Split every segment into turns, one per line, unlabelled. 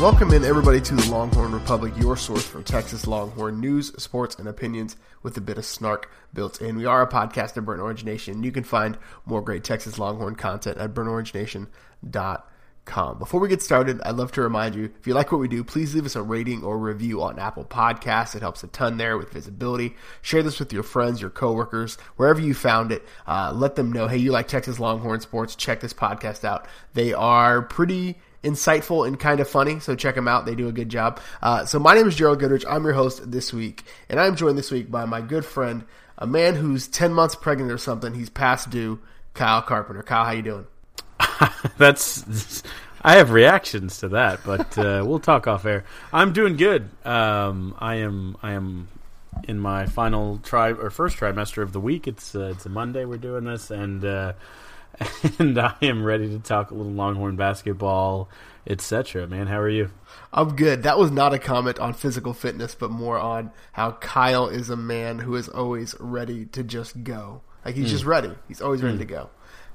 Welcome in, everybody, to the Longhorn Republic, your source for Texas Longhorn news, sports, and opinions with a bit of snark built in. We are a podcast of Burnt Orange Nation. You can find more great Texas Longhorn content at burntorangenation.com. Before we get started, I'd love to remind you if you like what we do, please leave us a rating or review on Apple Podcasts. It helps a ton there with visibility. Share this with your friends, your coworkers, wherever you found it. Uh, let them know, hey, you like Texas Longhorn sports, check this podcast out. They are pretty insightful and kind of funny. So check them out; they do a good job. Uh, so my name is Gerald Goodridge. I'm your host this week, and I'm joined this week by my good friend, a man who's ten months pregnant or something. He's past due. Kyle Carpenter. Kyle, how you doing?
That's. I have reactions to that, but uh, we'll talk off air. I'm doing good. Um, I am. I am in my final tri or first trimester of the week. It's uh, it's a Monday. We're doing this, and uh, and I am ready to talk a little Longhorn basketball, etc. Man, how are you?
I'm good. That was not a comment on physical fitness, but more on how Kyle is a man who is always ready to just go. Like he's mm. just ready. He's always ready mm. to go,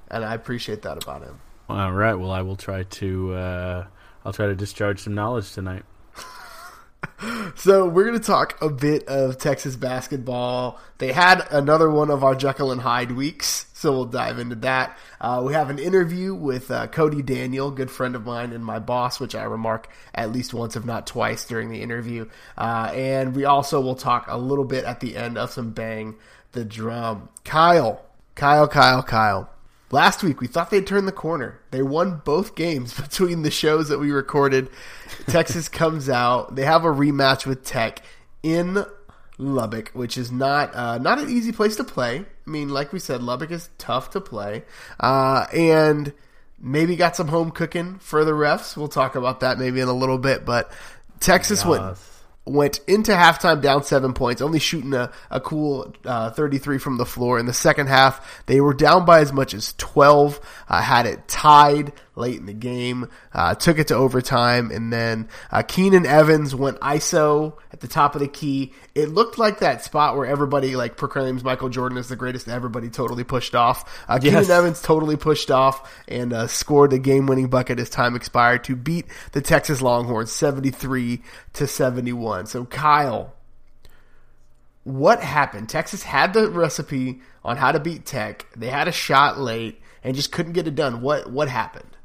and I appreciate that about him.
All right. Well, I will try to. Uh, I'll try to discharge some knowledge tonight.
So we're going to talk a bit of Texas basketball. They had another one of our Jekyll and Hyde weeks, so we'll dive into that. Uh, we have an interview with uh, Cody Daniel, good friend of mine and my boss, which I remark at least once, if not twice, during the interview. Uh, and we also will talk a little bit at the end of some Bang the Drum. Kyle, Kyle, Kyle, Kyle. Last week, we thought they'd turn the corner. They won both games between the shows that we recorded. Texas comes out. They have a rematch with Tech in Lubbock, which is not uh, not an easy place to play. I mean, like we said, Lubbock is tough to play, uh, and maybe got some home cooking for the refs. We'll talk about that maybe in a little bit. But Texas yes. went went into halftime down seven points, only shooting a, a cool uh, 33 from the floor. In the second half, they were down by as much as 12, uh, had it tied late in the game, uh, took it to overtime, and then uh, Keenan Evans went ISO at the top of the key. It looked like that spot where everybody like proclaims Michael Jordan is the greatest. Everybody totally pushed off. Uh, yes. Keenan Evans totally pushed off and uh, scored the game-winning bucket as time expired to beat the Texas Longhorns 73 to 71. So Kyle, what happened? Texas had the recipe on how to beat Tech. They had a shot late and just couldn't get it done. What what happened?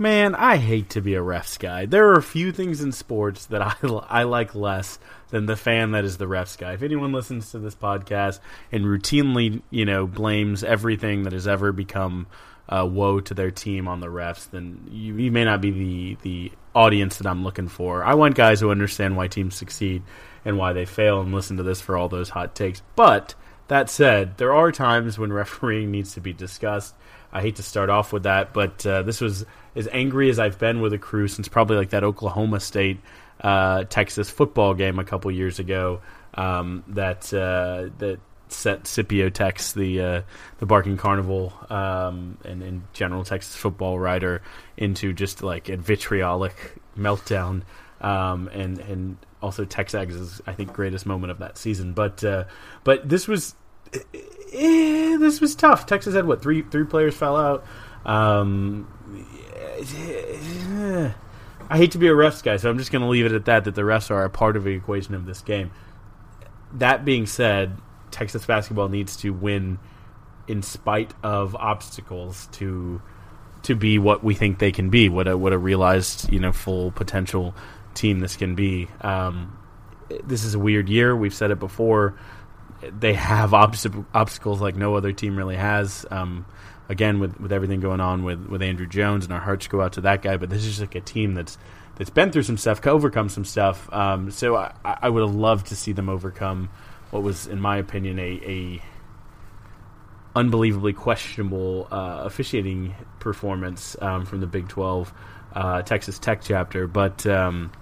Man, I hate to be a refs guy. There are a few things in sports that I, I like less than the fan that is the refs guy. If anyone listens to this podcast and routinely, you know, blames everything that has ever become uh, woe to their team on the refs, then you, you may not be the the audience that I'm looking for. I want guys who understand why teams succeed and why they fail and listen to this for all those hot takes. But that said, there are times when refereeing needs to be discussed. I hate to start off with that, but uh, this was as angry as I've been with a crew since probably like that Oklahoma State uh, Texas football game a couple years ago. Um, that uh, that set Scipio Tex, the uh, the Barking Carnival um, and, and general Texas football writer, into just like a vitriolic meltdown. Um, and and also Texas's I think greatest moment of that season. But uh, but this was eh, this was tough. Texas had what three three players fell out. Um, I hate to be a refs guy, so I'm just going to leave it at that. That the refs are a part of the equation of this game. That being said, Texas basketball needs to win in spite of obstacles to to be what we think they can be, what a what a realized you know full potential team this can be. Um, this is a weird year. We've said it before. They have obst- obstacles like no other team really has. Um, again, with with everything going on with with Andrew Jones, and our hearts go out to that guy. But this is like a team that's that's been through some stuff, overcome some stuff. Um, so I, I would have loved to see them overcome what was, in my opinion, a, a unbelievably questionable uh, officiating performance um, from the Big Twelve uh, Texas Tech chapter. But um,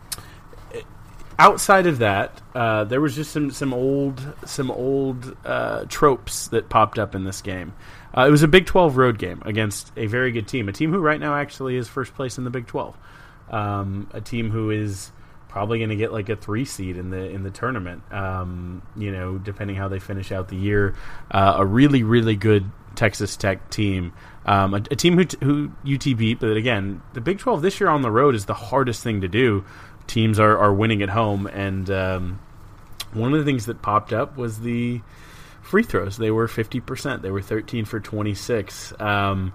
outside of that, uh, there was just some some old some old uh, tropes that popped up in this game. Uh, it was a Big Twelve road game against a very good team, a team who right now actually is first place in the Big Twelve um, a team who is probably going to get like a three seed in the in the tournament. Um, you know, depending how they finish out the year, uh, a really really good Texas Tech team, um, a, a, team who who UT beat. But again, the Big Twelve this year on the road is the hardest thing to do. Teams are are winning at home, and um, one of the things that popped up was the free throws. They were fifty percent. They were thirteen for twenty six. Um,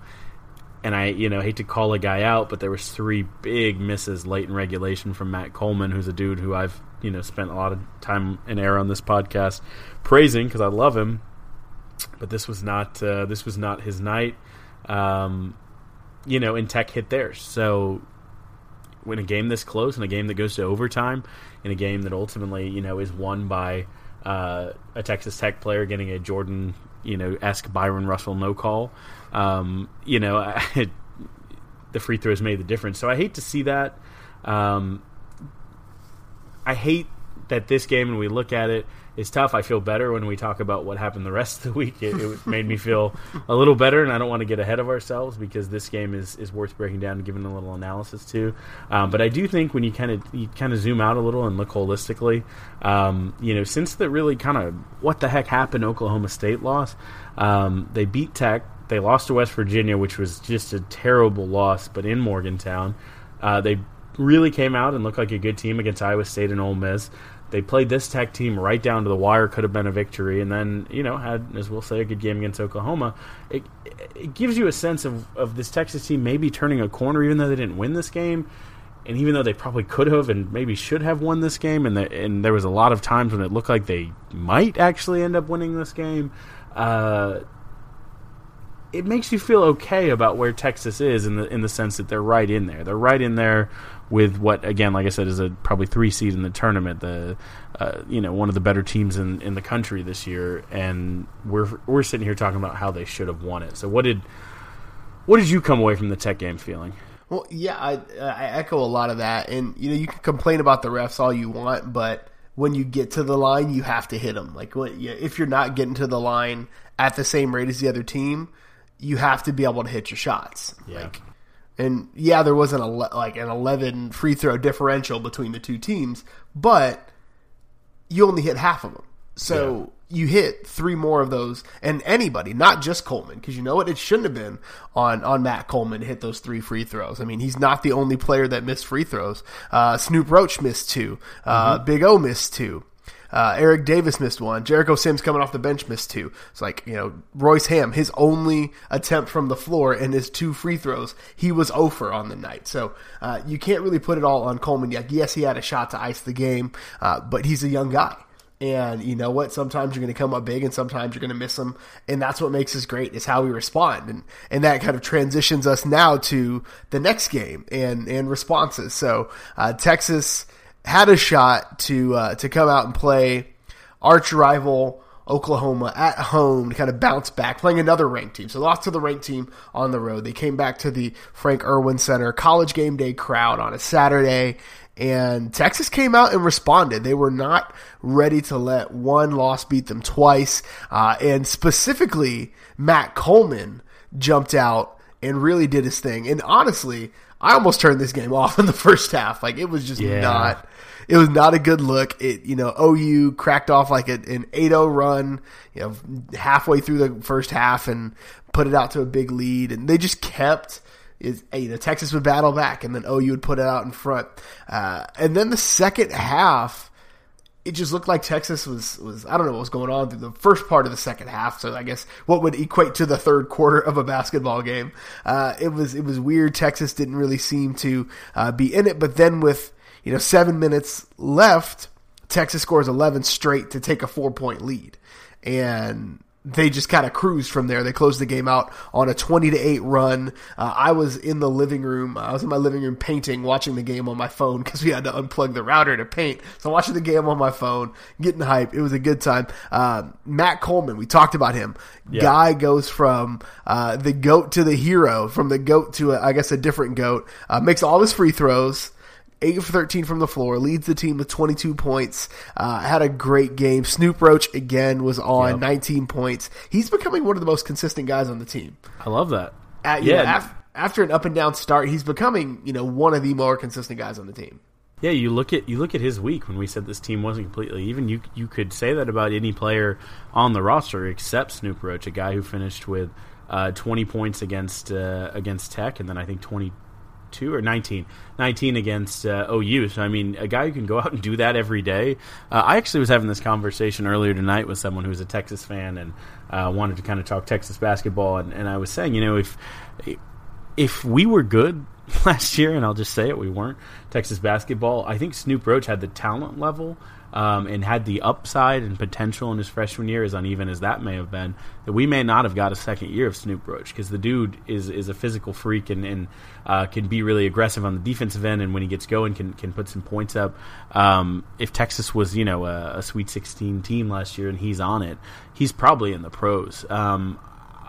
and I, you know, hate to call a guy out, but there was three big misses late in regulation from Matt Coleman, who's a dude who I've, you know, spent a lot of time and air on this podcast praising because I love him. But this was not uh, this was not his night. Um, you know, and Tech hit theirs. So when a game this close, in a game that goes to overtime, in a game that ultimately, you know, is won by uh, a Texas Tech player getting a Jordan, you know, esque Bryon Russell no call um, you know, I, the free throws made the difference. So I hate to see that. Um, I hate that this game, and we look at it, is tough. I feel better when we talk about what happened the rest of the week. It, it made me feel a little better, and I don't want to get ahead of ourselves because this game is, is worth breaking down and giving a little analysis to. Um, but I do think when you kind of you kind of zoom out a little and look holistically, um, you know, since the really kind of what the heck happened Oklahoma State loss, um, they beat Tech they lost to West Virginia, which was just a terrible loss, but in Morgantown. Uh, they really came out and looked like a good team against Iowa State and Ole Miss. They played this Tech team right down to the wire, could have been a victory, and then you know had, as we'll say, a good game against Oklahoma. It, it gives you a sense of, of this Texas team maybe turning a corner, even though they didn't win this game, and even though they probably could have and maybe should have won this game, and the, and there was a lot of times when it looked like they might actually end up winning this game. Uh, it makes you feel okay about where Texas is in the in the sense that they're right in there. They're right in there with what again, like I said, is a probably three seed in the tournament. The uh, you know one of the better teams in, in the country this year, and we're we're sitting here talking about how they should have won it. So what did what did you come away from the Tech game feeling?
Well, yeah, I, I echo a lot of that, and you know you can complain about the refs all you want, but when you get to the line, you have to hit them. Like if you're not getting to the line at the same rate as the other team you have to be able to hit your shots.
Yeah.
Like, and yeah, there wasn't a like an eleven free throw differential between the two teams, but you only hit half of them. So yeah. you hit three more of those, and anybody, not just Coleman, because you know what, it shouldn't have been on on Matt Coleman to hit those three free throws. I mean, he's not the only player that missed free throws. Uh, Snoop Roach missed two. Uh, mm-hmm. Big O missed two. Uh, Eric Davis missed one. Jericho Sims coming off the bench missed two. It's like, you know, Royce Hamm, his only attempt from the floor and his two free throws, he was over on the night. So uh, you can't really put it all on Coleman yet. Yes, he had a shot to ice the game, uh, but he's a young guy. And you know what? Sometimes you're going to come up big, and sometimes you're going to miss them, and that's what makes us great is how we respond, and and that kind of transitions us now to the next game and and responses. So uh, Texas had a shot to uh, to come out and play arch rival Oklahoma at home to kind of bounce back, playing another ranked team. So lost to the ranked team on the road. They came back to the Frank Erwin Center college game day crowd on a Saturday, and Texas came out and responded. They were not ready to let one loss beat them twice, uh, and specifically Matt Coleman jumped out and really did his thing. And honestly, I almost turned this game off in the first half. Like it was just yeah. not it was not a good look. It you know OU cracked off like a, an 8-0 run, you know, halfway through the first half and put it out to a big lead, and they just kept. Is you know Texas would battle back, and then OU would put it out in front, uh, and then the second half it just looked like Texas was was I don't know what was going on through the first part of the second half. So I guess what would equate to the third quarter of a basketball game. Uh, it was it was weird. Texas didn't really seem to uh, be in it, but then with you know seven minutes left, Texas scores eleven straight to take a four point lead, and they just kind of cruised from there. They closed the game out on a 20 to 8 run. Uh, I was in the living room. I was in my living room painting, watching the game on my phone because we had to unplug the router to paint. So watching the game on my phone, getting hype. It was a good time. Uh, Matt Coleman, we talked about him. Yeah. Guy goes from uh, the goat to the hero, from the goat to, a, I guess, a different goat. Uh, makes all his free throws. 8 for 13 from the floor, leads the team with 22 points. Uh, had a great game. Snoop Roach again was on yep. 19 points. He's becoming one of the most consistent guys on the team.
I love that.
At, yeah. Know, af- after an up and down start, he's becoming you know one of the more consistent guys on the team.
Yeah, you look at you look at his week when we said this team wasn't completely even. You you could say that about any player on the roster except Snoop Roach, a guy who finished with uh, 20 points against uh, against Tech, and then I think 20 two or 19, 19 against uh, OU. So I mean, a guy who can go out and do that every day. Uh, I actually was having this conversation earlier tonight with someone who's a Texas fan and uh, wanted to kind of talk Texas basketball, and, and I was saying, you know, if if we were good last year, and I'll just say it, we weren't Texas basketball. I think Snoop Roach had the talent level um, and had the upside and potential in his freshman year, as uneven as that may have been, that we may not have got a second year of Snoop Roach because the dude is is a physical freak and, and uh, can be really aggressive on the defensive end, and when he gets going, can can put some points up. Um, if Texas was you know a, a, Sweet 16 team last year and he's on it, he's probably in the pros. Um,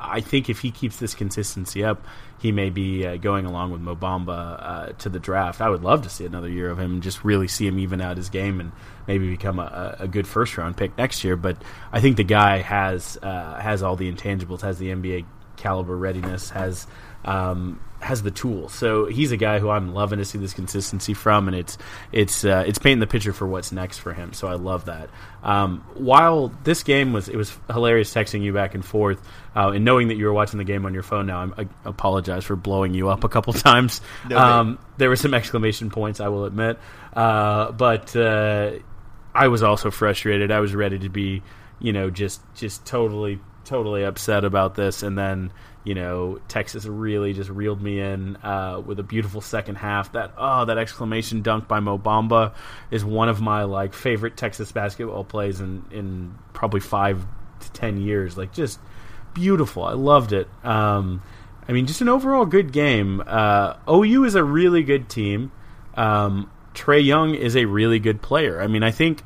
I think if he keeps this consistency up, he may be uh, going along with Mo Bamba uh, to the draft. I would love to see another year of him and just really see him even out his game and maybe become a, a good first round pick next year. But I think the guy has uh, has all the intangibles, has the NBA caliber readiness, has um, has the tools. So he's a guy who I'm loving to see this consistency from, and it's it's uh, it's painting the picture for what's next for him. So I love that. Um, while this game was it was hilarious texting you back and forth, uh, and knowing that you were watching the game on your phone. Now I'm, i apologize for blowing you up a couple times. No, um, there were some exclamation points, I will admit, uh, but uh, I was also frustrated. I was ready to be, you know, just just totally totally upset about this, and then you know, Texas really just reeled me in uh, with a beautiful second half. That oh, that exclamation dunk by Mo Bamba is one of my like favorite Texas basketball plays in in probably five to ten years. Like just beautiful. I loved it. Um, I mean, just an overall good game. Uh, OU is a really good team. Um, Trae Young is a really good player. I mean, I think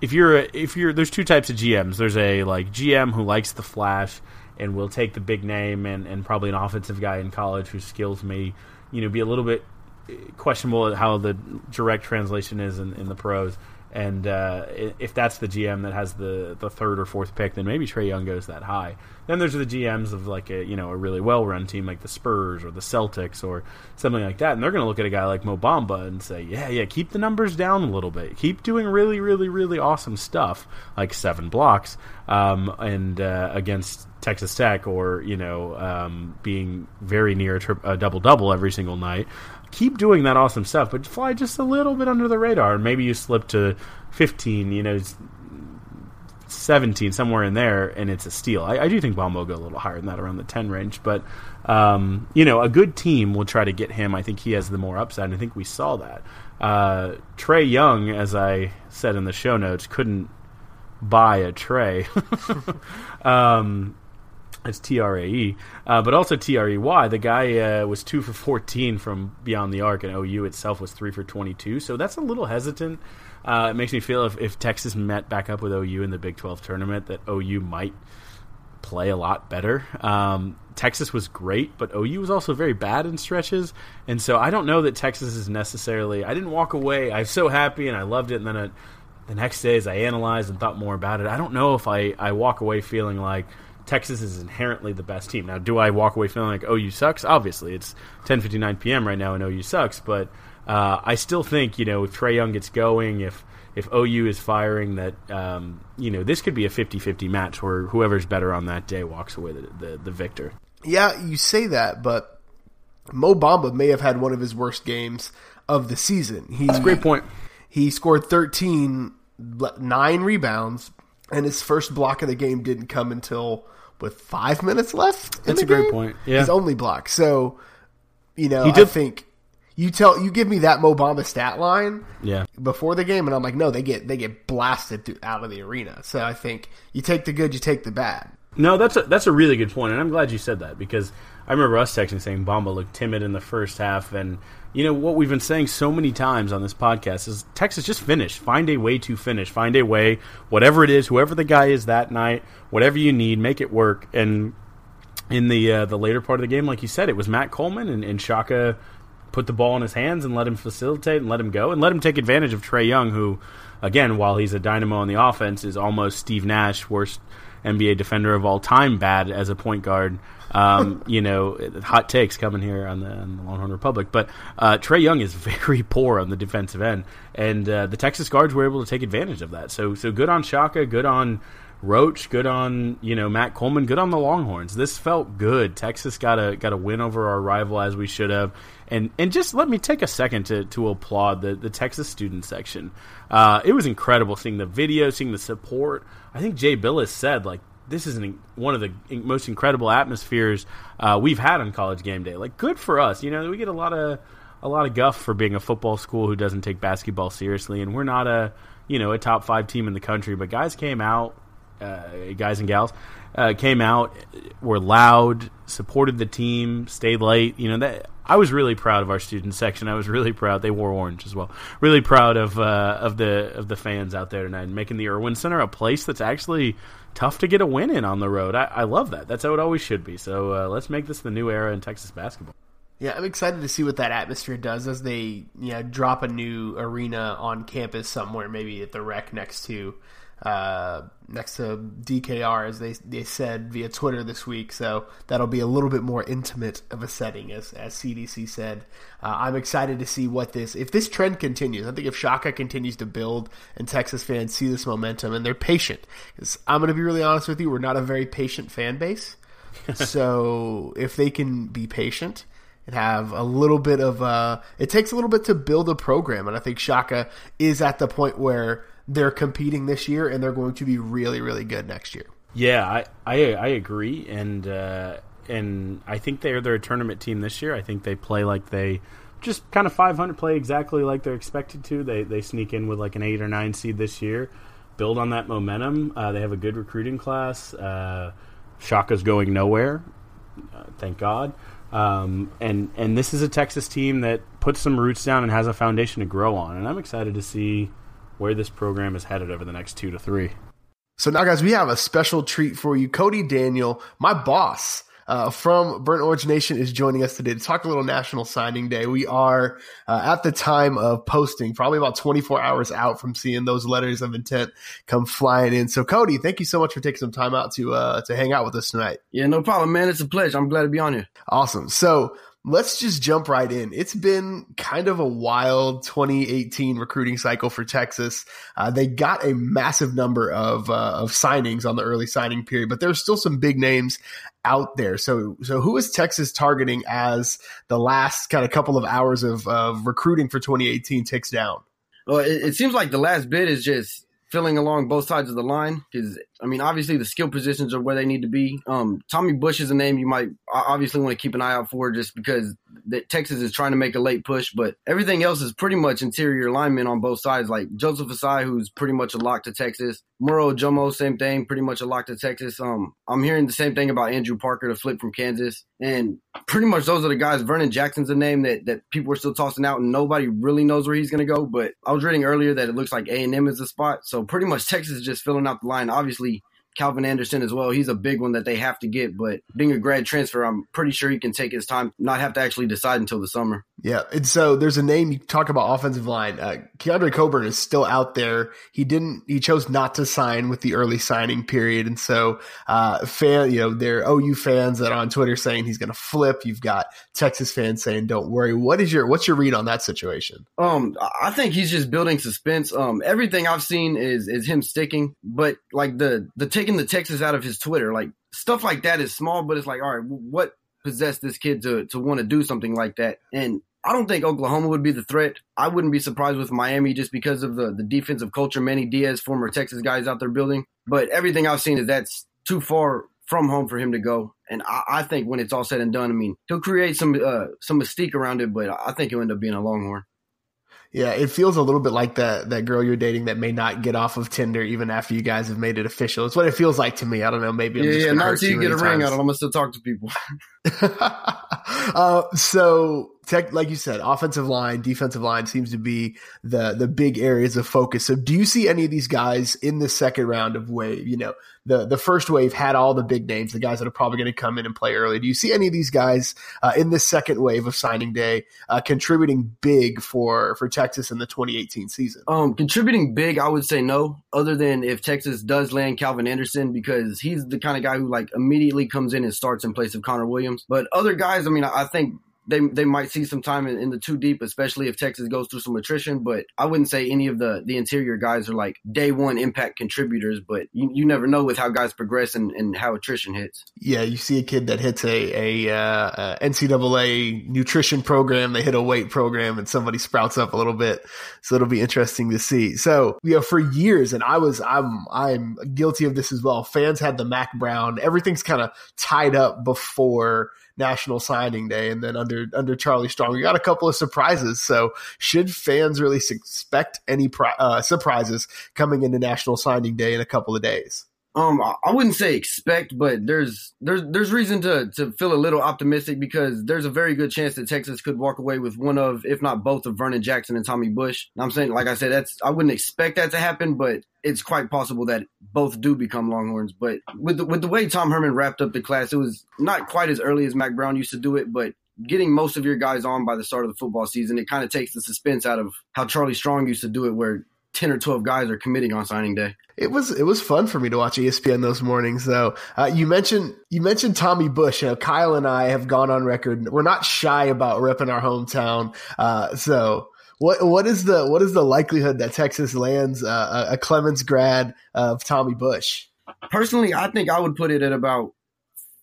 if you're if you're there's two types of GMs. There's a like GM who likes the flash and will take the big name and, and probably an offensive guy in college whose skills may, you know, be a little bit eh, questionable at how the direct translation is in, in the pros. And uh, if that's the GM that has the, the third or fourth pick, then maybe Trae Young goes that high. Then there's the GMs of like a you know a really well run team like the Spurs or the Celtics or something like that, and they're going to look at a guy like Mo Bamba and say, yeah, yeah, keep the numbers down a little bit, keep doing really, really, really awesome stuff like seven blocks, um, and uh, against Texas Tech or you know um, being very near a, tri- a double double every single night. Keep doing that awesome stuff, but fly just a little bit under the radar. And maybe you slip to 15, you know, 17, somewhere in there, and it's a steal. I, I do think Baum will go a little higher than that, around the 10 range. But, um, you know, a good team will try to get him. I think he has the more upside, and I think we saw that. Uh, Trae Young, as I said in the show notes, couldn't buy a tray. um, it's T R A E, uh, but also T R E Y. The guy uh, was two for 14 from beyond the arc, and OU itself was three for 22. So that's a little hesitant. Uh, it makes me feel if, if Texas met back up with OU in the Big 12 tournament, that OU might play a lot better. Um, Texas was great, but OU was also very bad in stretches, and so I don't know that Texas is necessarily. I didn't walk away. I'm so happy and I loved it, and then it, the next day, as I analyzed and thought more about it, I don't know if I, I walk away feeling like Texas is inherently the best team. Now, do I walk away feeling like OU sucks? Obviously, it's 10:59 p.m. right now, and OU sucks. But uh, I still think you know if Trae Young gets going, if if OU is firing, that um, you know this could be a 50-50 match where whoever's better on that day walks away the, the, the victor.
Yeah, you say that, but Mo Bamba may have had one of his worst games of the season.
That's a great point.
He scored 13 nine rebounds, and his first block of the game didn't come until with five minutes left.
That's a
game?
great point. Yeah,
his only block. So, you know,
He did-
I think you tell you give me that Mo Bamba stat line
yeah.
before the game, and I'm like, no, they get they get blasted through, out of the arena. So I think you take the good, you take the bad.
No, that's a that's a really good point, and I'm glad you said that because I remember us texting saying Bamba looked timid in the first half, and you know what we've been saying so many times on this podcast is Texas just finish, find a way to finish, find a way, whatever it is, whoever the guy is that night, whatever you need, make it work. And in the uh, the later part of the game, like you said, it was Matt Coleman and, and Shaka put the ball in his hands and let him facilitate and let him go and let him take advantage of Trae Young, who, again, while he's a dynamo on the offense, is almost Steve Nash, worst NBA defender of all time, bad as a point guard. Um, you know, hot takes coming here on the, on the Longhorn Republic, but uh, Trae Young is very poor on the defensive end, and uh, the Texas guards were able to take advantage of that. So, so good on Shaka, good on Roach, good on you know Matt Coleman, good on the Longhorns. This felt good. Texas got a got a win over our rival as we should have, and and just let me take a second to to applaud the the Texas student section. Uh, it was incredible seeing the video, seeing the support. I think Jay Bilas said like this is an, one of the most incredible atmospheres uh, we've had on college game day. Like good for us, you know. We get a lot of a lot of guff for being a football school who doesn't take basketball seriously, and we're not a you know a top five team in the country. But guys came out uh, guys and gals uh, came out, were loud, supported the team, stayed late. You know that I was really proud of our student section. I was really proud. They wore orange as well. Really proud of uh, of the of the fans out there tonight, making the Erwin Center a place that's actually tough to get a win in on the road. I, I love that. That's how it always should be. So uh, let's make this the new era in Texas basketball.
Yeah, I'm excited to see what that atmosphere does as they you know drop a new arena on campus somewhere, maybe at the rec next to uh, next to DKR, as they they said via Twitter this week. So that'll be a little bit more intimate of a setting, as as CDC said. Uh, I'm excited to see what this if this trend continues. I think if Shaka continues to build and Texas fans see this momentum and they're patient, because I'm going to be really honest with you, we're not a very patient fan base. so if they can be patient and have a little bit of uh it takes a little bit to build a program and I think Shaka is at the point where they're competing this year and they're going to be really really good next year.
Yeah, I I, I agree, and uh, and I think they're a tournament team this year. I think they play like they just kind of 500 play exactly like they're expected to. They they sneak in with like an eight or nine seed this year, build on that momentum. Uh, they have a good recruiting class. Uh, Shaka's going nowhere, uh, thank God. Um, and and this is a Texas team that puts some roots down and has a foundation to grow on. And I'm excited to see where this program is headed over the next two to three.
So now, guys, we have a special treat for you. Cody Daniel, my boss uh, from Burnt Orange Nation, is joining us today to talk a little National Signing Day. We are uh, at the time of posting, probably about 24 hours out from seeing those letters of intent come flying in. So, Cody, thank you so much for taking some time out to uh, to hang out with us tonight.
Yeah, no problem, man. It's a pleasure. I'm glad to be on here.
Awesome. So let's just jump right in. It's been kind of a wild 2018 recruiting cycle for Texas. Uh, they got a massive number of uh, of signings on the early signing period, but there's still some big names out there. So so who is Texas targeting as the last kind of couple of hours of, of recruiting for 2018 ticks down?
Well, it, it seems like the last bit is just filling along both sides of the line because I mean, obviously the skill positions are where they need to be. Um, Tommy Bush is a name you might obviously want to keep an eye out for just because that Texas is trying to make a late push, but everything else is pretty much interior linemen on both sides. Like Joseph Ossai, who's pretty much a lock to Texas. Moro Ojomo, same thing, pretty much a lock to Texas. Um, I'm hearing the same thing about Andrew Parker, to flip from Kansas, and pretty much those are the guys. Vernon Jackson's a name that that people are still tossing out, and nobody really knows where he's going to go. But I was reading earlier that it looks like A and M is the spot, so pretty much Texas is just filling out the line. Obviously, Calvin Anderson as well. He's a big one that they have to get, but being a grad transfer, I'm pretty sure he can take his time, not have to actually decide until the summer.
Yeah, and so there's a name you talk about offensive line. Uh, Keondre Coburn is still out there. He didn't. He chose not to sign with the early signing period, and so uh, fan, you know, there are OU fans that are on Twitter saying he's going to flip. You've got Texas fans saying, "Don't worry." What is your what's your read on that situation?
Um, I think he's just building suspense. Um, everything I've seen is is him sticking, but like the the taking the Texas out of his Twitter, like stuff like that is small, but it's like, all right, what possessed this kid to to want to do something like that? And I don't think Oklahoma would be the threat. I wouldn't be surprised with Miami just because of the, the defensive culture Manny Diaz, former Texas guys out there building. But everything I've seen is that's too far from home for him to go. And I, I think when it's all said and done, I mean, he'll create some uh, some mystique around it, but I think he'll end up being a Longhorn.
Yeah, it feels a little bit like that that girl you're dating that may not get off of Tinder even after you guys have made it official. It's what it feels like to me. I don't know. Maybe I'm
yeah,
just
yeah. Not until you get a
many
ring
times.
out, I'm gonna still talk to people.
uh, so, tech, like you said, offensive line, defensive line seems to be the the big areas of focus. So, do you see any of these guys in the second round of wave? You know, the the first wave had all the big names, the guys that are probably going to come in and play early. Do you see any of these guys uh, in the second wave of signing day uh, contributing big for for Texas in the 2018 season?
Um, contributing big, I would say no. Other than if Texas does land Calvin Anderson, because he's the kind of guy who like immediately comes in and starts in place of Connor Williams. But other guys, I mean, I think they they might see some time in, in the two deep, especially if Texas goes through some attrition. But I wouldn't say any of the the interior guys are like day one impact contributors. But you, you never know with how guys progress and, and how attrition hits.
Yeah, you see a kid that hits a a, uh, NCAA nutrition program, they hit a weight program, and somebody sprouts up a little bit. So it'll be interesting to see. So you know, for years, and I was I'm I'm guilty of this as well. Fans had the Mack Brown. Everything's kind of tied up before National Signing Day, and then under under Charlie Strong, we got a couple of surprises. So should fans really expect any pri- uh, surprises coming into National Signing Day in a couple of days?
Um, I wouldn't say expect, but there's there's there's reason to to feel a little optimistic because there's a very good chance that Texas could walk away with one of, if not both, of Vernon Jackson and Tommy Bush. And I'm saying, like I said, that's I wouldn't expect that to happen, but it's quite possible that both do become Longhorns. But with the, with the way Tom Herman wrapped up the class, it was not quite as early as Mack Brown used to do it, but getting most of your guys on by the start of the football season, it kind of takes the suspense out of how Charlie Strong used to do it, where 10 or 12 guys are committing on signing day.
It was it was fun for me to watch ESPN those mornings though. Uh, you mentioned you mentioned Tommy Bush. You know, Kyle and I have gone on record. We're not shy about repping our hometown. Uh, so what what is the what is the likelihood that Texas lands uh, a Clemens grad of Tommy Bush?
Personally, I think I would put it at about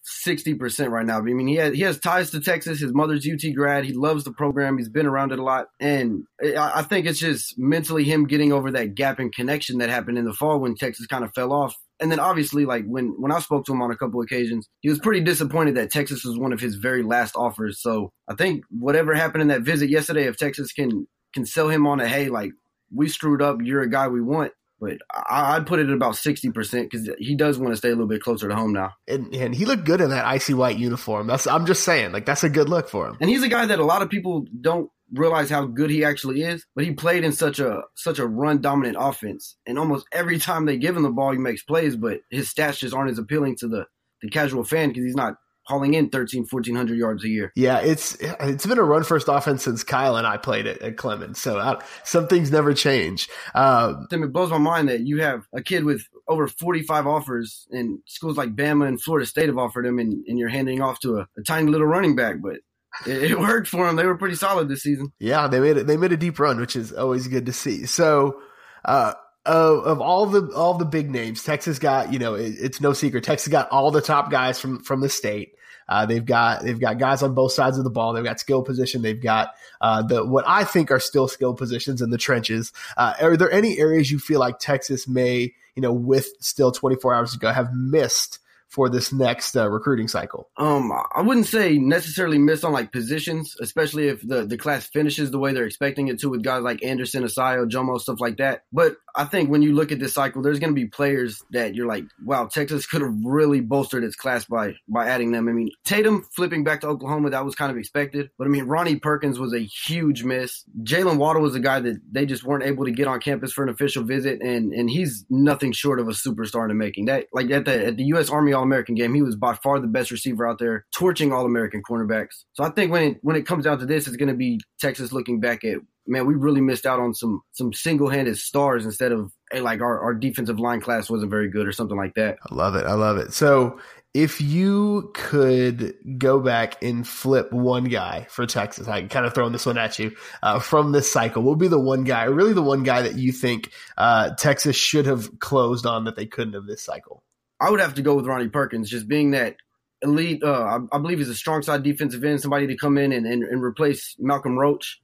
sixty percent right now. I mean, he has he has ties to Texas. His mother's UT grad. He loves the program. He's been around it a lot, and I I think it's just mentally him getting over that gap in connection that happened in the fall when Texas kind of fell off. And then obviously, like when when I spoke to him on a couple occasions, he was pretty disappointed that Texas was one of his very last offers. So I think whatever happened in that visit yesterday, if Texas can can sell him on a hey, like we screwed up, you're a guy we want. But I, I'd put it at about sixty percent because he does want to stay a little bit closer to home now.
And and he looked good in that icy white uniform. That's I'm just saying, like that's a good look for him.
And he's a guy that a lot of people don't realize how good he actually is. But he played in such a such a run dominant offense, and almost every time they give him the ball, he makes plays. But his stats just aren't as appealing to the the casual fan because he's not hauling in 13, 1400 yards a year.
Yeah, it's it's been a run first offense since Kyle and I played it at Clemens. So I, some things never change. Um,
Tim, it blows my mind that you have a kid with over 45 offers and schools like Bama and Florida State have offered him and, and you're handing off to a, a tiny little running back. But it, it worked for them. They were pretty solid this season.
Yeah, they made it. They made a deep run, which is always good to see. So, uh, of, of all the all the big names, Texas got you know it, it's no secret. Texas got all the top guys from from the state. Uh, they've got they've got guys on both sides of the ball. They've got skill position. They've got uh, the what I think are still skill positions in the trenches. Uh, are there any areas you feel like Texas may you know with still 24 hours to go have missed for this next uh, recruiting cycle?
Um, I wouldn't say necessarily miss on like positions, especially if the, the class finishes the way they're expecting it to with guys like Anderson, Asayo, Jomo, stuff like that. But I think when you look at this cycle, there's going to be players that you're like, wow, Texas could have really bolstered its class by by adding them. I mean, Tatum flipping back to Oklahoma, that was kind of expected. But I mean, Ronnie Perkins was a huge miss. Jaylen Waddle was a guy that they just weren't able to get on campus for an official visit, and and he's nothing short of a superstar in the making. That like at the at the U.S. Army All American game, he was by far the best receiver out there, torching All American cornerbacks. So I think when it when it comes down to this, it's going to be Texas looking back at man, we really missed out on some some single handed stars instead of hey, like our, our defensive line class wasn't very good or something like that.
I love it. I love it. So if you could go back and flip one guy for Texas, I'm kind of throwing this one at you uh, from this cycle. What would be the one guy, really the one guy that you think uh, Texas should have closed on that they couldn't have this cycle?
I would have to go with Ronnie Perkins, just being that elite. Uh, I, I, believe he's a strong side defensive end, somebody to come in and, and, and replace Malcolm Roach.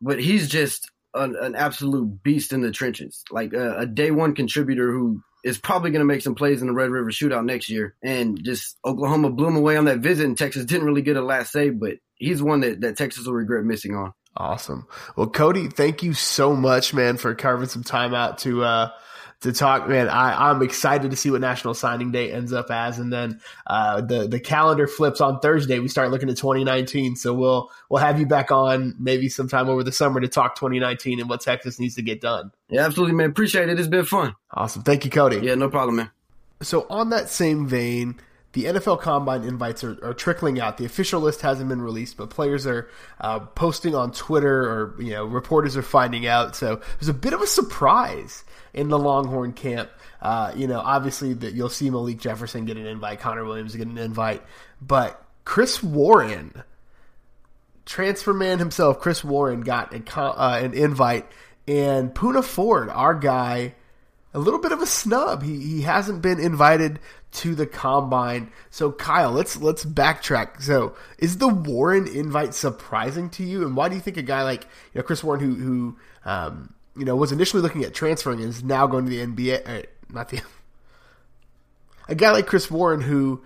But he's just an, an absolute beast in the trenches, like a, a day one contributor who is probably going to make some plays in the Red River Shootout next year. And just Oklahoma blew him away on that visit, and Texas didn't really get a last say, but he's one that, that Texas will regret missing on.
Awesome. Well, Cody, thank you so much, man, for carving some time out to uh, to talk. Man, I, I'm excited to see what National Signing Day ends up as, and then uh, the the calendar flips on Thursday. We start looking at 2019, so we'll we'll have you back on maybe sometime over the summer to talk 2019 and what Texas needs to get done.
Yeah, absolutely, man. Appreciate it. It's been fun.
Awesome. Thank you, Cody.
Yeah, no problem, man.
So on that same vein, the NFL Combine invites are, are, trickling out. The official list hasn't been released, but players are uh, posting on Twitter, or you know, reporters are finding out. So there's a bit of a surprise in the Longhorn camp. Uh, you know, obviously that you'll see Malik Jefferson get an invite, Connor Williams get an invite, but Chris Warren, transfer man himself, Chris Warren got a, uh, an invite, and Poona Ford, our guy, a little bit of a snub. He he hasn't been invited to the combine. So Kyle, let's let's backtrack. So is the Warren invite surprising to you, and why do you think a guy like you know Chris Warren, who who um, you know, was initially looking at transferring and is now going to the NBA. Uh, not the a guy like Chris Warren who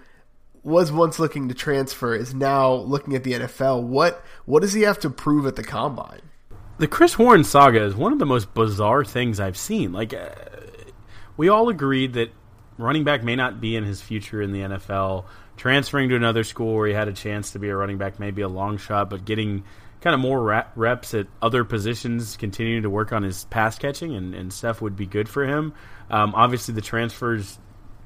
was once looking to transfer is now looking at the NFL. What what does he have to prove at the combine?
The Chris Warren saga is one of the most bizarre things I've seen. Like, uh, we all agreed that running back may not be in his future in the NFL. Transferring to another school where he had a chance to be a running back may be a long shot, but getting kind of more reps at other positions, continuing to work on his pass catching and, and stuff would be good for him. Um, obviously, the transfers,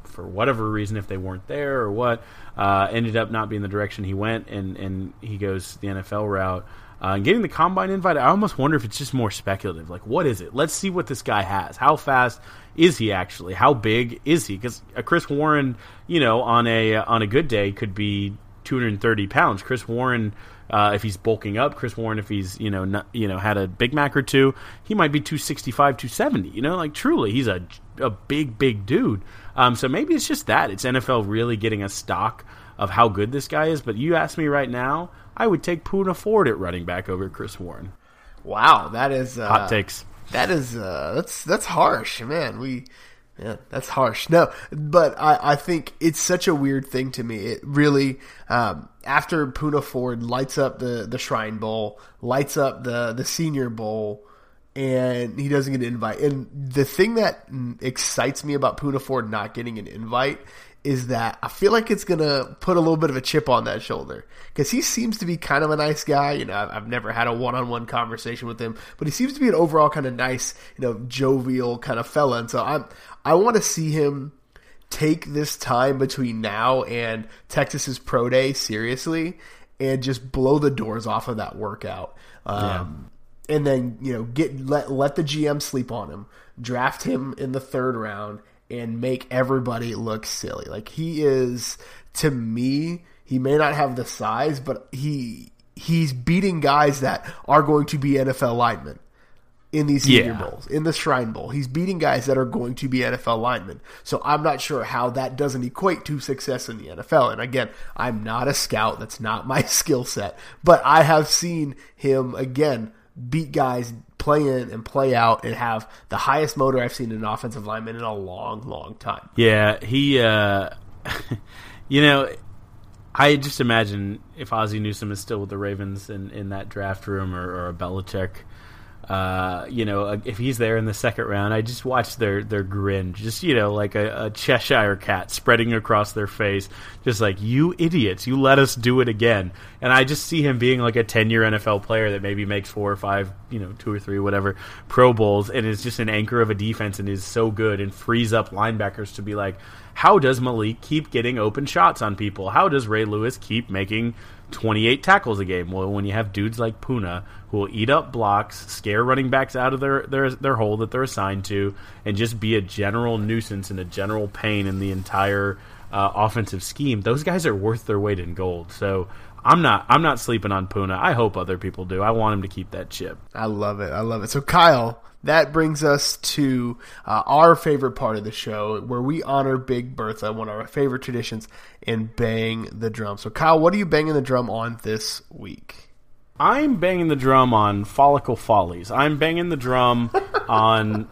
for whatever reason, if they weren't there or what, uh, ended up not being the direction he went, and, and he goes the NFL route. Uh, and getting the combine invite, I almost wonder if it's just more speculative. Like, what is it? Let's see what this guy has. How fast is he actually? How big is he? Because a Chris Warren, you know, on a on a good day could be 230 pounds. Chris Warren uh, if he's bulking up, Chris Warren, if he's you know not, you know had a Big Mac or two, he might be 265, 270. You know, like truly, he's a a big big dude. Um, so maybe it's just that it's NFL really getting a stock of how good this guy is. But you ask me right now, I would take Poona Ford at running back over Chris Warren.
Wow, that is uh,
hot takes.
That is uh, that's that's harsh, man. We yeah, that's harsh. No, but I, I think it's such a weird thing to me. It really, um, after Poona Ford lights up the, the Shrine Bowl, lights up the, the Senior Bowl, and he doesn't get an invite. And the thing that excites me about Poona Ford not getting an invite is that I feel like it's going to put a little bit of a chip on that shoulder because he seems to be kind of a nice guy. You know, I've never had a one on one conversation with him, but he seems to be an overall kind of nice, you know, jovial kind of fella. And so I'm, I want to see him take this time between now and Texas's pro day seriously and just blow the doors off of that workout. Um, yeah. And then you know get let let the GM sleep on him, draft him in the third round, and make everybody look silly. Like he is to me, he may not have the size, but he he's beating guys that are going to be NFL linemen in these senior yeah. bowls, in the Shrine Bowl. He's beating guys that are going to be NFL linemen. So I'm not sure how that doesn't equate to success in the NFL. And again, I'm not a scout. That's not my skill set. But I have seen him, again, beat guys play in and play out and have the highest motor I've seen in an offensive lineman in a long, long time.
Yeah, he, uh, you know, I just imagine if Ozzie Newsome is still with the Ravens in, in that draft room or, or a Belichick – uh, you know, uh, if he's there in the second round, I just watch their their grin, just you know, like a, a, Cheshire cat spreading across their face, just like you idiots, you let us do it again. And I just see him being like a ten year NFL player that maybe makes four or five, you know, two or three, whatever, Pro Bowls, and is just an anchor of a defense and is so good and frees up linebackers to be like, how does Malik keep getting open shots on people? How does Ray Lewis keep making 28 tackles a game. Well, when you have dudes like Poona who will eat up blocks, scare running backs out of their, their their hole that they're assigned to, and just be a general nuisance and a general pain in the entire uh, offensive scheme, those guys are worth their weight in gold. So I'm not I'm not sleeping on Poona. I hope other people do. I want him to keep that chip.
I love it. I love it. So Kyle, that brings us to uh, our favorite part of the show where we honor Big Bertha, one of our favorite traditions, and Bang the Drum. So, Kyle, what are you banging the drum on this week?
I'm banging the drum on Follicle Follies. I'm banging the drum on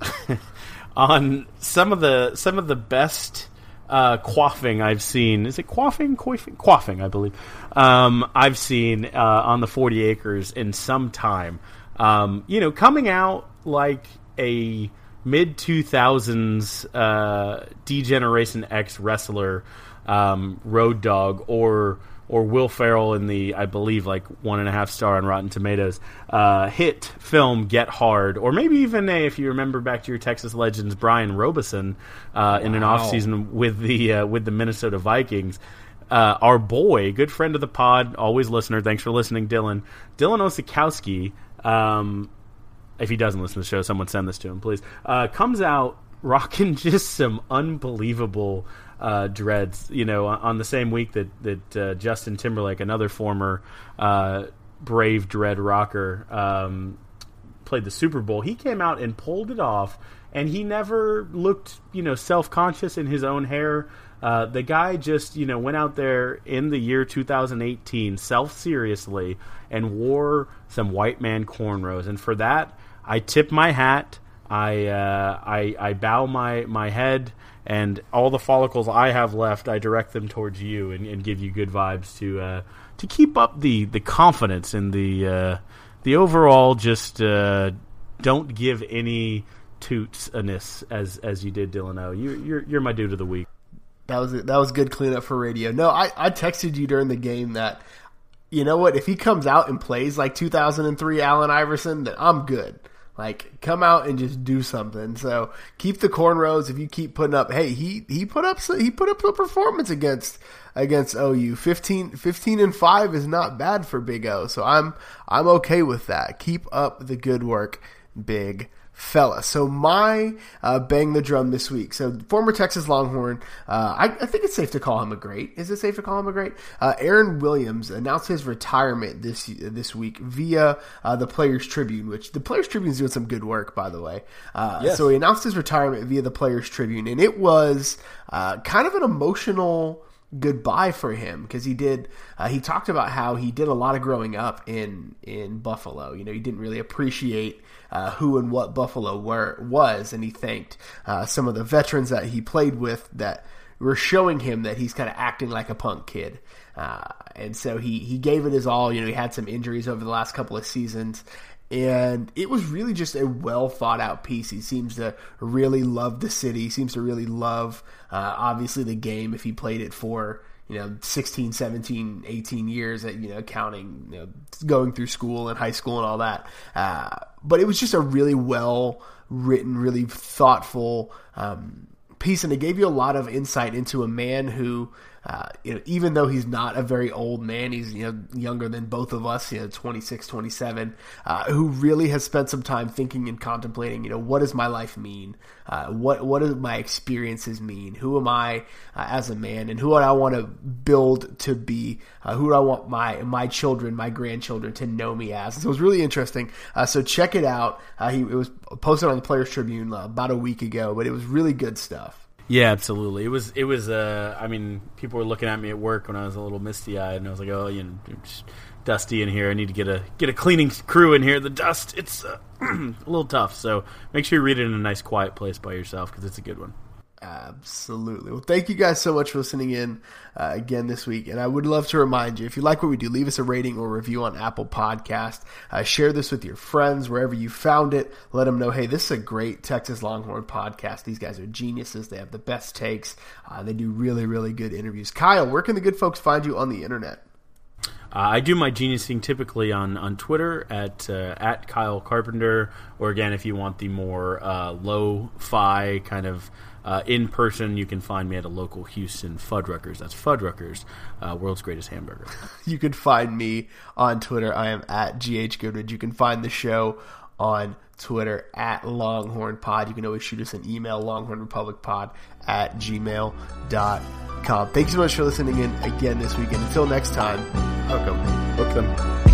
on some of the some of the best uh, quaffing I've seen. Is it quaffing? Quaffing? Quaffing, I believe. Um, I've seen uh, on the 40 acres in some time. Um, you know, coming out like a mid 2000s uh, D-Generation X wrestler, um, Road Dog, or or Will Ferrell in the I believe like one and a half star on Rotten Tomatoes uh, hit film Get Hard, or maybe even a, if you remember back to your Texas Legends Brian Robison uh, in an off season with the uh, with the Minnesota Vikings. Uh, our boy, good friend of the pod, always listener. Thanks for listening, Dylan. Dylan Osetkowski. Um, if he doesn't listen to the show, someone send this to him, please. Uh, comes out rocking just some unbelievable uh, dreads. You know, on the same week that that uh, Justin Timberlake, another former uh, brave dread rocker, um, played the Super Bowl, he came out and pulled it off, and he never looked, you know, self conscious in his own hair. Uh, the guy just, you know, went out there in the year 2018 self seriously and wore some white man cornrows, and for that, I tip my hat. I uh, I, I bow my my head and all the follicles I have left, I direct them towards you and, and give you good vibes to uh, to keep up the, the confidence and the uh, the overall just uh, don't give any toots-ness as as you did, Dylan O. You, you're you're my dude of the week.
That was that was good cleanup for radio. No, I, I texted you during the game that you know what if he comes out and plays like 2003 Allen Iverson, then I'm good. Like, come out and just do something. So keep the cornrows. If you keep putting up, hey, he he put up he put up a performance against against OU. 15, 15 and five is not bad for Big O. So I'm I'm okay with that. Keep up the good work, Big fella. So my uh, bang the drum this week. So former Texas Longhorn. Uh, I, I, think it's safe to call him a great. Is it safe to call him a great? Uh, Aaron Williams announced his retirement this this week via uh, the Players Tribune, which the Players Tribune is doing some good work, by the way. Uh, yes. So he announced his retirement via the Players Tribune, and it was uh, kind of an emotional goodbye for him because he did uh, he talked about how he did a lot of growing up in in Buffalo you know he didn't really appreciate uh, who and what Buffalo were was, and he thanked uh, some of the veterans that he played with that were showing him that he's kind of acting like a punk kid. Uh, and so he he gave it his all. You know, he had some injuries over the last couple of seasons, and it was really just a well thought out piece. He seems to really love the city. He seems to really love, uh, obviously, the game if he played it for you know 16 17 18 years at you know counting you know going through school and high school and all that uh, but it was just a really well written, really thoughtful um, piece, and it gave you a lot of insight into a man who uh, you know, even though he's not a very old man, he's you know younger than both of us, you know, 26, 27, uh, who really has spent some time thinking and contemplating, you know, what does my life mean? Uh, what what do my experiences mean? Who am I uh, as a man, and who do I want to build to be? Uh, who do I want my my children, my grandchildren to know me as? so it was really interesting. Uh, so check it out. he it was posted on the Players Tribune about a week ago, but it was really good stuff.
Yeah, absolutely. It was. It was. Uh, I mean, people were looking at me at work when I was a little misty eyed, and I was like, "Oh, you know, dusty in here. I need to get a get a cleaning crew in here. The dust, it's uh, a little tough. So make sure you read it in a nice, quiet place by yourself because it's a good one."
Absolutely. Well, thank you guys so much for listening in uh, again this week. And I would love to remind you if you like what we do, leave us a rating or review on Apple Podcast. Uh, share this with your friends wherever you found it. Let them know, hey, this is a great Texas Longhorn podcast. These guys are geniuses. They have the best takes. Uh, they do really, really good interviews. Kyle, where can the good folks find you on the internet?
Uh, I do my geniusing typically on, on Twitter at uh, at Kyle Carpenter, or again, if you want the more uh, low-fi kind of uh, in person, you can find me at a local Houston Fuddruckers. That's Fuddruckers, uh, world's greatest hamburger.
you can find me on Twitter. I am at GH Goodridge. You can find the show on Twitter at Longhorn Pod. You can always shoot us an email, longhornrepublicpod at gmail.com. Thanks so much for listening in again this weekend. Until next time, hook 'em.
Hook them.